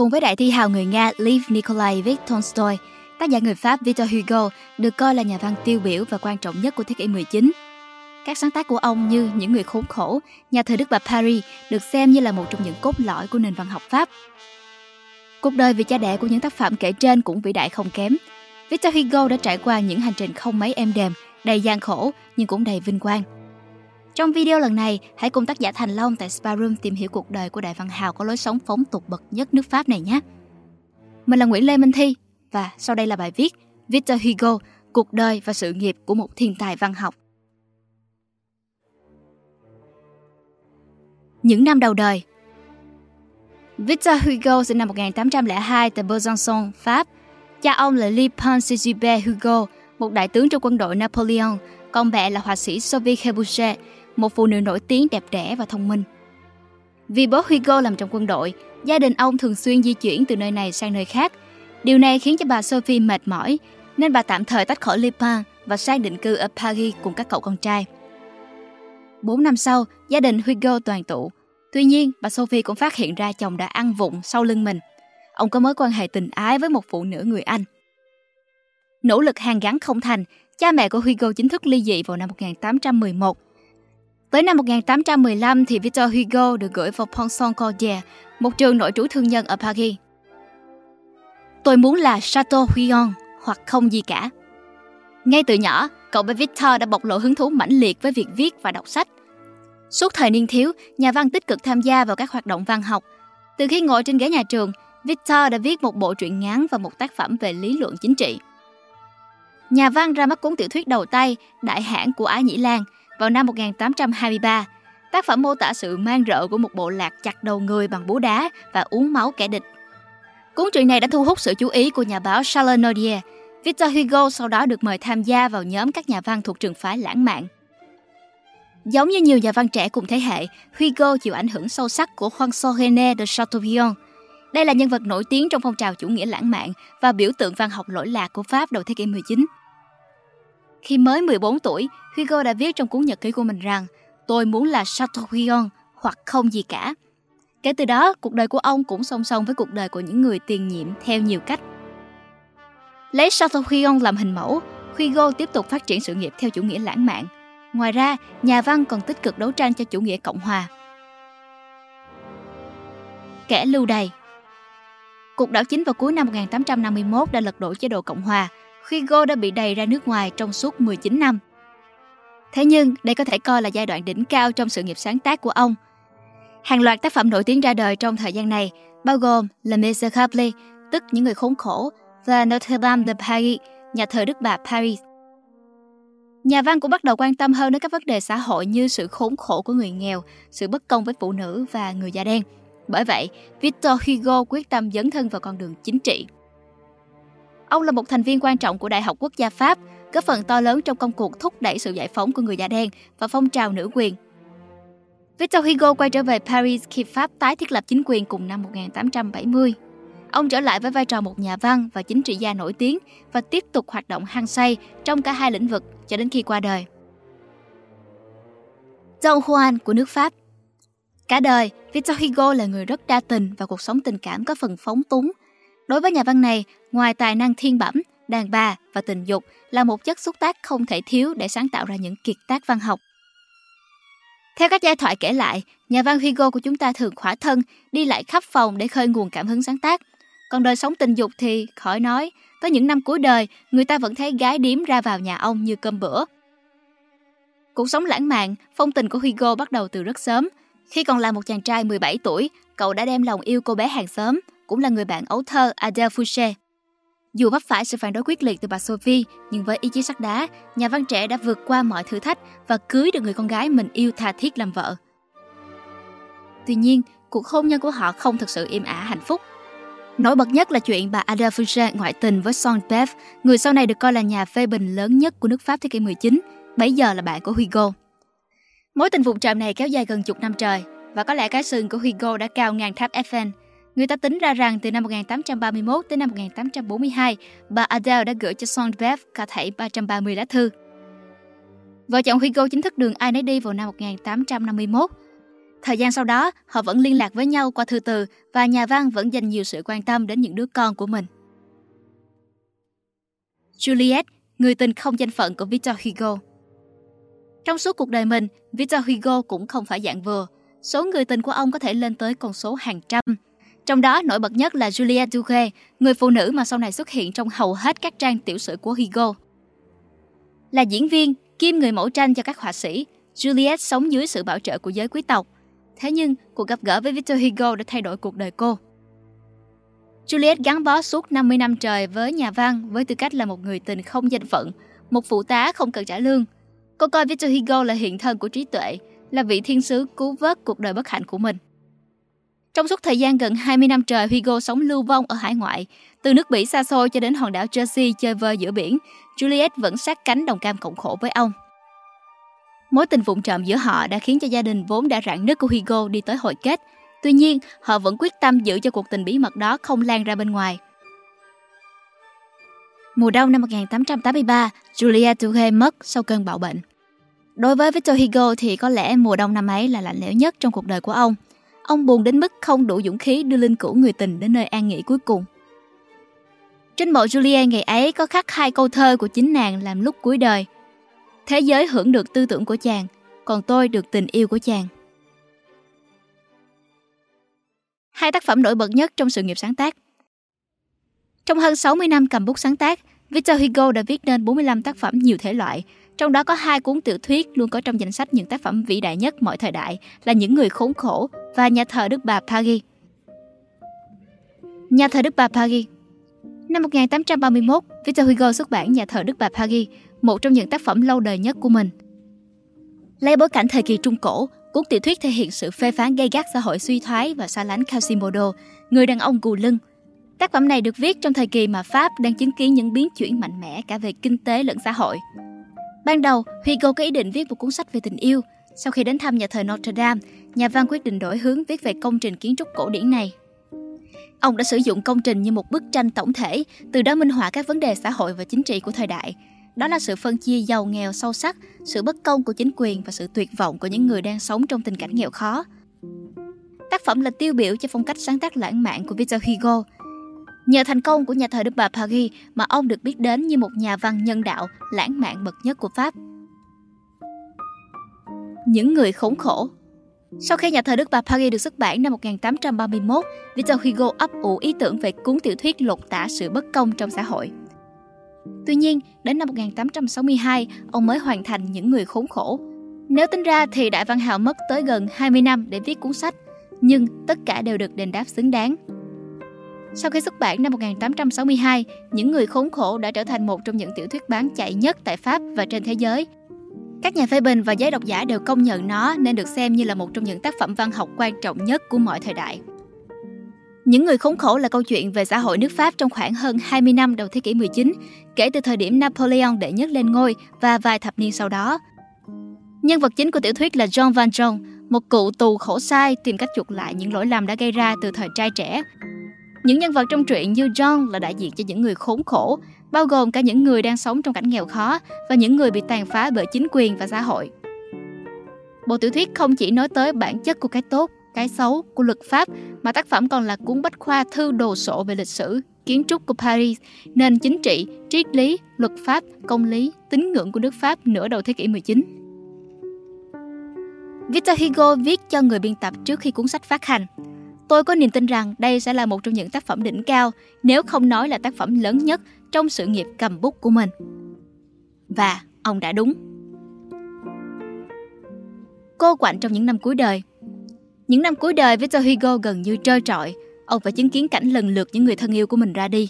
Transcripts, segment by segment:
Cùng với đại thi hào người Nga Lev Nikolaevich Tolstoy, tác giả người Pháp Victor Hugo được coi là nhà văn tiêu biểu và quan trọng nhất của thế kỷ 19. Các sáng tác của ông như Những người khốn khổ, Nhà thờ Đức bà Paris được xem như là một trong những cốt lõi của nền văn học Pháp. Cuộc đời vì cha đẻ của những tác phẩm kể trên cũng vĩ đại không kém. Victor Hugo đã trải qua những hành trình không mấy êm đềm, đầy gian khổ nhưng cũng đầy vinh quang. Trong video lần này, hãy cùng tác giả Thành Long tại Spa Room tìm hiểu cuộc đời của đại văn hào có lối sống phóng tục bậc nhất nước Pháp này nhé. Mình là Nguyễn Lê Minh Thi và sau đây là bài viết Victor Hugo, cuộc đời và sự nghiệp của một thiên tài văn học. Những năm đầu đời Victor Hugo sinh năm 1802 tại Besançon, Pháp. Cha ông là Lipin Sigibert Hugo, một đại tướng trong quân đội Napoleon, còn mẹ là họa sĩ Sophie Cabuchet, một phụ nữ nổi tiếng đẹp đẽ và thông minh. Vì bố Hugo làm trong quân đội, gia đình ông thường xuyên di chuyển từ nơi này sang nơi khác. Điều này khiến cho bà Sophie mệt mỏi, nên bà tạm thời tách khỏi Lipan và sang định cư ở Paris cùng các cậu con trai. Bốn năm sau, gia đình Hugo toàn tụ. Tuy nhiên, bà Sophie cũng phát hiện ra chồng đã ăn vụng sau lưng mình. Ông có mối quan hệ tình ái với một phụ nữ người Anh. Nỗ lực hàn gắn không thành, cha mẹ của Hugo chính thức ly dị vào năm 1811. Tới năm 1815 thì Victor Hugo được gửi vào Ponson Cordier, một trường nội trú thương nhân ở Paris. Tôi muốn là Chateaubriand hoặc không gì cả. Ngay từ nhỏ, cậu bé Victor đã bộc lộ hứng thú mãnh liệt với việc viết và đọc sách. Suốt thời niên thiếu, nhà văn tích cực tham gia vào các hoạt động văn học. Từ khi ngồi trên ghế nhà trường, Victor đã viết một bộ truyện ngắn và một tác phẩm về lý luận chính trị. Nhà văn ra mắt cuốn tiểu thuyết đầu tay Đại hãn của Ái Nhĩ Lan vào năm 1823. Tác phẩm mô tả sự mang rợ của một bộ lạc chặt đầu người bằng búa đá và uống máu kẻ địch. Cuốn truyện này đã thu hút sự chú ý của nhà báo Charles Nodier. Victor Hugo sau đó được mời tham gia vào nhóm các nhà văn thuộc trường phái lãng mạn. Giống như nhiều nhà văn trẻ cùng thế hệ, Hugo chịu ảnh hưởng sâu sắc của François René de Chateaubriand. Đây là nhân vật nổi tiếng trong phong trào chủ nghĩa lãng mạn và biểu tượng văn học lỗi lạc của Pháp đầu thế kỷ 19. Khi mới 14 tuổi, Hugo đã viết trong cuốn nhật ký của mình rằng tôi muốn là Chateaubriand hoặc không gì cả. Kể từ đó, cuộc đời của ông cũng song song với cuộc đời của những người tiền nhiệm theo nhiều cách. Lấy Chateaubriand làm hình mẫu, Hugo tiếp tục phát triển sự nghiệp theo chủ nghĩa lãng mạn. Ngoài ra, nhà văn còn tích cực đấu tranh cho chủ nghĩa Cộng hòa. Kẻ lưu đày Cuộc đảo chính vào cuối năm 1851 đã lật đổ chế độ Cộng hòa, khi Go đã bị đầy ra nước ngoài trong suốt 19 năm. Thế nhưng, đây có thể coi là giai đoạn đỉnh cao trong sự nghiệp sáng tác của ông. Hàng loạt tác phẩm nổi tiếng ra đời trong thời gian này, bao gồm Le Miserable, tức Những người khốn khổ, và Notre Dame de Paris, nhà thờ Đức Bà Paris. Nhà văn cũng bắt đầu quan tâm hơn đến các vấn đề xã hội như sự khốn khổ của người nghèo, sự bất công với phụ nữ và người da đen. Bởi vậy, Victor Hugo quyết tâm dấn thân vào con đường chính trị. Ông là một thành viên quan trọng của Đại học Quốc gia Pháp, góp phần to lớn trong công cuộc thúc đẩy sự giải phóng của người da đen và phong trào nữ quyền. Victor Hugo quay trở về Paris khi Pháp tái thiết lập chính quyền cùng năm 1870. Ông trở lại với vai trò một nhà văn và chính trị gia nổi tiếng và tiếp tục hoạt động hăng say trong cả hai lĩnh vực cho đến khi qua đời. Don Juan của nước Pháp Cả đời, Victor Hugo là người rất đa tình và cuộc sống tình cảm có phần phóng túng, Đối với nhà văn này, ngoài tài năng thiên bẩm, đàn bà và tình dục là một chất xúc tác không thể thiếu để sáng tạo ra những kiệt tác văn học. Theo các giai thoại kể lại, nhà văn Hugo của chúng ta thường khỏa thân, đi lại khắp phòng để khơi nguồn cảm hứng sáng tác. Còn đời sống tình dục thì khỏi nói, có những năm cuối đời, người ta vẫn thấy gái điếm ra vào nhà ông như cơm bữa. Cuộc sống lãng mạn, phong tình của Hugo bắt đầu từ rất sớm. Khi còn là một chàng trai 17 tuổi, cậu đã đem lòng yêu cô bé hàng xóm, cũng là người bạn ấu thơ Adele Fouché. Dù vấp phải sự phản đối quyết liệt từ bà Sophie, nhưng với ý chí sắt đá, nhà văn trẻ đã vượt qua mọi thử thách và cưới được người con gái mình yêu tha thiết làm vợ. Tuy nhiên, cuộc hôn nhân của họ không thực sự im ả hạnh phúc. Nổi bật nhất là chuyện bà Ada Fouché ngoại tình với Son Bev, người sau này được coi là nhà phê bình lớn nhất của nước Pháp thế kỷ 19, bấy giờ là bạn của Hugo. Mối tình vụng trộm này kéo dài gần chục năm trời, và có lẽ cái sừng của Hugo đã cao ngang tháp Eiffel, Người ta tính ra rằng từ năm 1831 đến năm 1842, bà Adele đã gửi cho Songbird cả thảy 330 lá thư. Vợ chồng Hugo chính thức đường ai nấy đi vào năm 1851. Thời gian sau đó, họ vẫn liên lạc với nhau qua thư từ và nhà văn vẫn dành nhiều sự quan tâm đến những đứa con của mình. Juliet, người tình không danh phận của Victor Hugo Trong suốt cuộc đời mình, Victor Hugo cũng không phải dạng vừa. Số người tình của ông có thể lên tới con số hàng trăm. Trong đó nổi bật nhất là Julia Duque, người phụ nữ mà sau này xuất hiện trong hầu hết các trang tiểu sử của Hugo. Là diễn viên, kiêm người mẫu tranh cho các họa sĩ, Juliet sống dưới sự bảo trợ của giới quý tộc. Thế nhưng, cuộc gặp gỡ với Victor Hugo đã thay đổi cuộc đời cô. Juliet gắn bó suốt 50 năm trời với nhà văn với tư cách là một người tình không danh phận, một phụ tá không cần trả lương. Cô coi Victor Hugo là hiện thân của trí tuệ, là vị thiên sứ cứu vớt cuộc đời bất hạnh của mình. Trong suốt thời gian gần 20 năm trời, Hugo sống lưu vong ở hải ngoại. Từ nước Bỉ xa xôi cho đến hòn đảo Jersey chơi vơi giữa biển, Juliet vẫn sát cánh đồng cam cộng khổ với ông. Mối tình vụng trộm giữa họ đã khiến cho gia đình vốn đã rạn nứt của Hugo đi tới hồi kết. Tuy nhiên, họ vẫn quyết tâm giữ cho cuộc tình bí mật đó không lan ra bên ngoài. Mùa đông năm 1883, Julia Duque mất sau cơn bạo bệnh. Đối với Victor Hugo thì có lẽ mùa đông năm ấy là lạnh lẽo nhất trong cuộc đời của ông. Ông buồn đến mức không đủ dũng khí đưa linh cữu người tình đến nơi an nghỉ cuối cùng. Trên mộ Julia ngày ấy có khắc hai câu thơ của chính nàng làm lúc cuối đời – Thế giới hưởng được tư tưởng của chàng, còn tôi được tình yêu của chàng. Hai tác phẩm nổi bật nhất trong sự nghiệp sáng tác. Trong hơn 60 năm cầm bút sáng tác, Victor Hugo đã viết nên 45 tác phẩm nhiều thể loại, trong đó có hai cuốn tiểu thuyết luôn có trong danh sách những tác phẩm vĩ đại nhất mọi thời đại là Những người khốn khổ và Nhà thờ Đức Bà Pagi. Nhà thờ Đức Bà Pagi Năm 1831, Victor Hugo xuất bản Nhà thờ Đức Bà Pagi, một trong những tác phẩm lâu đời nhất của mình. Lấy bối cảnh thời kỳ Trung Cổ, cuốn tiểu thuyết thể hiện sự phê phán gay gắt xã hội suy thoái và xa lánh Quasimodo, người đàn ông gù lưng. Tác phẩm này được viết trong thời kỳ mà Pháp đang chứng kiến những biến chuyển mạnh mẽ cả về kinh tế lẫn xã hội. Ban đầu, Hugo có ý định viết một cuốn sách về tình yêu. Sau khi đến thăm nhà thờ Notre Dame, nhà văn quyết định đổi hướng viết về công trình kiến trúc cổ điển này. Ông đã sử dụng công trình như một bức tranh tổng thể, từ đó minh họa các vấn đề xã hội và chính trị của thời đại, đó là sự phân chia giàu nghèo sâu sắc, sự bất công của chính quyền và sự tuyệt vọng của những người đang sống trong tình cảnh nghèo khó. Tác phẩm là tiêu biểu cho phong cách sáng tác lãng mạn của Victor Hugo. Nhờ thành công của nhà thờ Đức Bà Paris mà ông được biết đến như một nhà văn nhân đạo lãng mạn bậc nhất của Pháp. Những người khốn khổ sau khi nhà thờ Đức Bà Paris được xuất bản năm 1831, Victor Hugo ấp ủ ý tưởng về cuốn tiểu thuyết lột tả sự bất công trong xã hội. Tuy nhiên, đến năm 1862, ông mới hoàn thành Những người khốn khổ. Nếu tính ra thì Đại Văn Hào mất tới gần 20 năm để viết cuốn sách, nhưng tất cả đều được đền đáp xứng đáng. Sau khi xuất bản năm 1862, Những người khốn khổ đã trở thành một trong những tiểu thuyết bán chạy nhất tại Pháp và trên thế giới. Các nhà phê bình và giới độc giả đều công nhận nó nên được xem như là một trong những tác phẩm văn học quan trọng nhất của mọi thời đại. Những người khốn khổ là câu chuyện về xã hội nước Pháp trong khoảng hơn 20 năm đầu thế kỷ 19, kể từ thời điểm Napoleon đệ nhất lên ngôi và vài thập niên sau đó. Nhân vật chính của tiểu thuyết là John Valjean, một cụ tù khổ sai tìm cách chuộc lại những lỗi lầm đã gây ra từ thời trai trẻ. Những nhân vật trong truyện như John là đại diện cho những người khốn khổ, bao gồm cả những người đang sống trong cảnh nghèo khó và những người bị tàn phá bởi chính quyền và xã hội. Bộ tiểu thuyết không chỉ nói tới bản chất của cái tốt cái xấu của luật pháp mà tác phẩm còn là cuốn bách khoa thư đồ sộ về lịch sử, kiến trúc của Paris, nền chính trị, triết lý, luật pháp, công lý, tín ngưỡng của nước Pháp nửa đầu thế kỷ 19. Victor Hugo viết cho người biên tập trước khi cuốn sách phát hành. Tôi có niềm tin rằng đây sẽ là một trong những tác phẩm đỉnh cao, nếu không nói là tác phẩm lớn nhất trong sự nghiệp cầm bút của mình. Và ông đã đúng. Cô quạnh trong những năm cuối đời những năm cuối đời, Victor Hugo gần như trơ trọi. Ông phải chứng kiến cảnh lần lượt những người thân yêu của mình ra đi.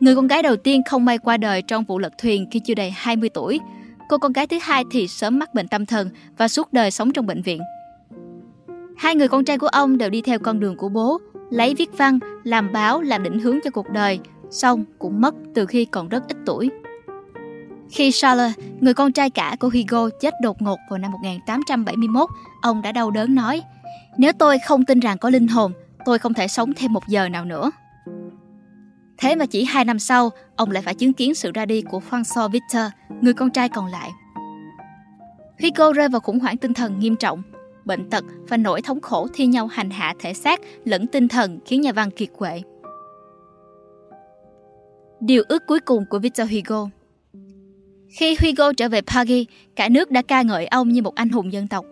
Người con gái đầu tiên không may qua đời trong vụ lật thuyền khi chưa đầy 20 tuổi. Cô con gái thứ hai thì sớm mắc bệnh tâm thần và suốt đời sống trong bệnh viện. Hai người con trai của ông đều đi theo con đường của bố, lấy viết văn, làm báo, làm định hướng cho cuộc đời, xong cũng mất từ khi còn rất ít tuổi. Khi Charles, người con trai cả của Hugo, chết đột ngột vào năm 1871, ông đã đau đớn nói – nếu tôi không tin rằng có linh hồn, tôi không thể sống thêm một giờ nào nữa. Thế mà chỉ hai năm sau, ông lại phải chứng kiến sự ra đi của François Victor, người con trai còn lại. Hugo rơi vào khủng hoảng tinh thần nghiêm trọng bệnh tật và nỗi thống khổ thi nhau hành hạ thể xác lẫn tinh thần khiến nhà văn kiệt quệ. Điều ước cuối cùng của Victor Hugo Khi Hugo trở về Paris, cả nước đã ca ngợi ông như một anh hùng dân tộc.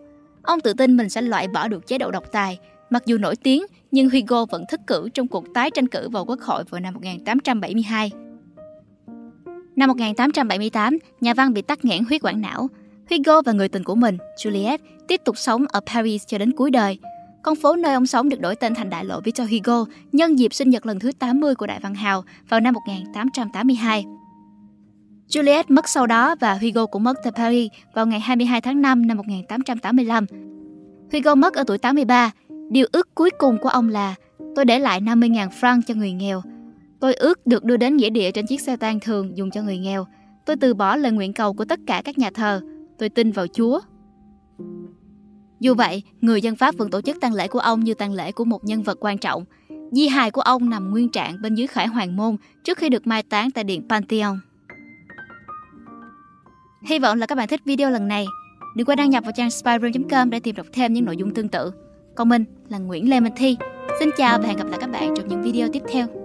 Ông tự tin mình sẽ loại bỏ được chế độ độc tài. Mặc dù nổi tiếng, nhưng Hugo vẫn thất cử trong cuộc tái tranh cử vào quốc hội vào năm 1872. Năm 1878, nhà văn bị tắc nghẽn huyết quản não. Hugo và người tình của mình, Juliet, tiếp tục sống ở Paris cho đến cuối đời. Con phố nơi ông sống được đổi tên thành đại lộ Victor Hugo nhân dịp sinh nhật lần thứ 80 của đại văn hào vào năm 1882. Juliet mất sau đó và Hugo cũng mất tại Paris vào ngày 22 tháng 5 năm 1885. Hugo mất ở tuổi 83. Điều ước cuối cùng của ông là tôi để lại 50.000 franc cho người nghèo. Tôi ước được đưa đến nghĩa địa trên chiếc xe tang thường dùng cho người nghèo. Tôi từ bỏ lời nguyện cầu của tất cả các nhà thờ. Tôi tin vào Chúa. Dù vậy, người dân Pháp vẫn tổ chức tang lễ của ông như tang lễ của một nhân vật quan trọng. Di hài của ông nằm nguyên trạng bên dưới khải hoàng môn trước khi được mai táng tại điện Pantheon. Hy vọng là các bạn thích video lần này. Đừng quên đăng nhập vào trang spyroom.com để tìm đọc thêm những nội dung tương tự. Còn mình là Nguyễn Lê Minh Thi. Xin chào và hẹn gặp lại các bạn trong những video tiếp theo.